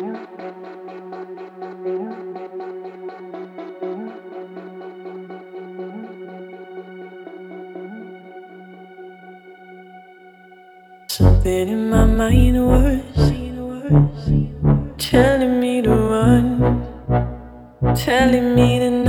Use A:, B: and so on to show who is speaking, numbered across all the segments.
A: Something in my mind was telling me to run, telling me to.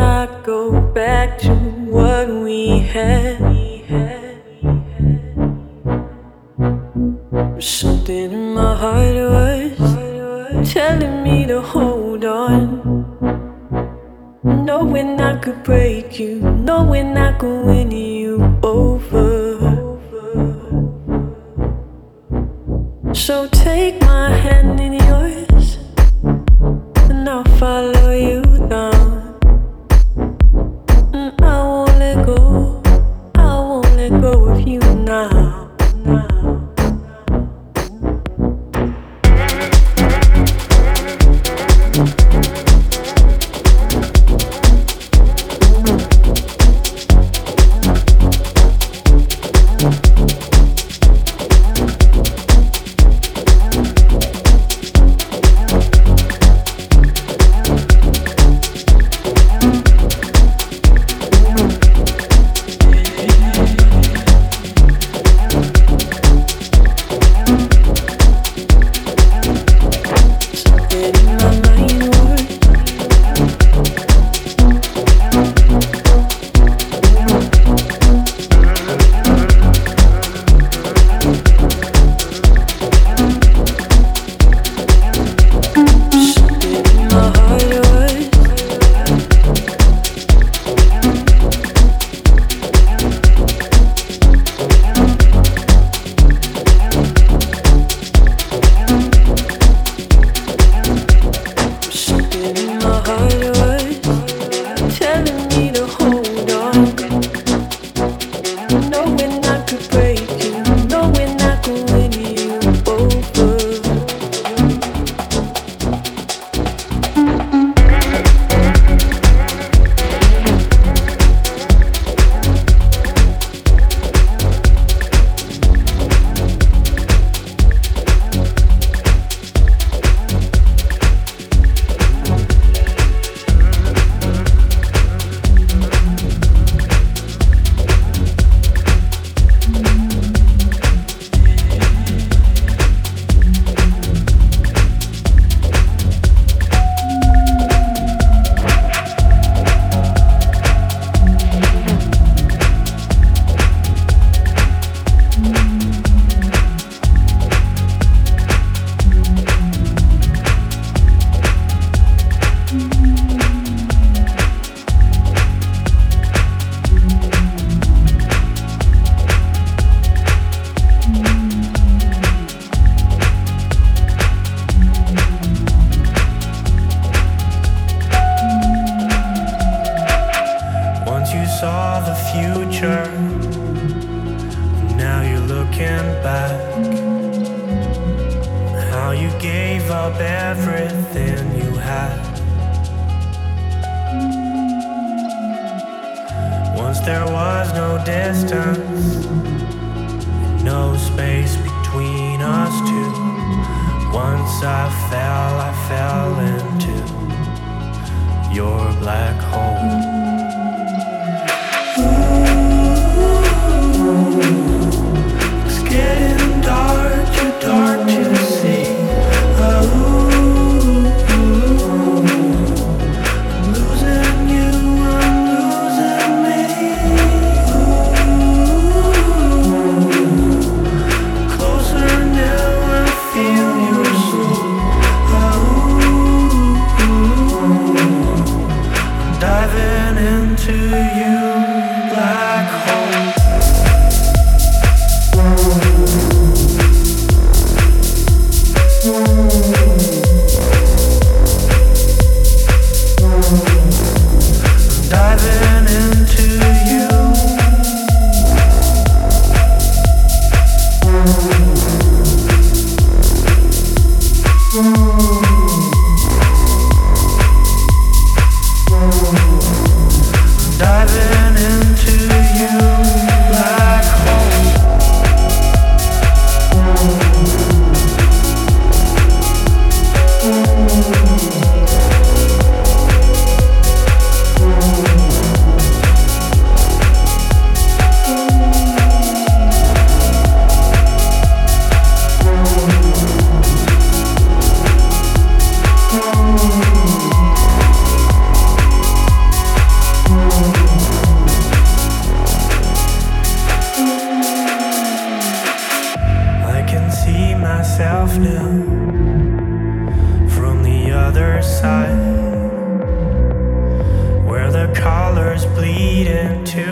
A: I
B: fell, I fell into your black hole. Bleed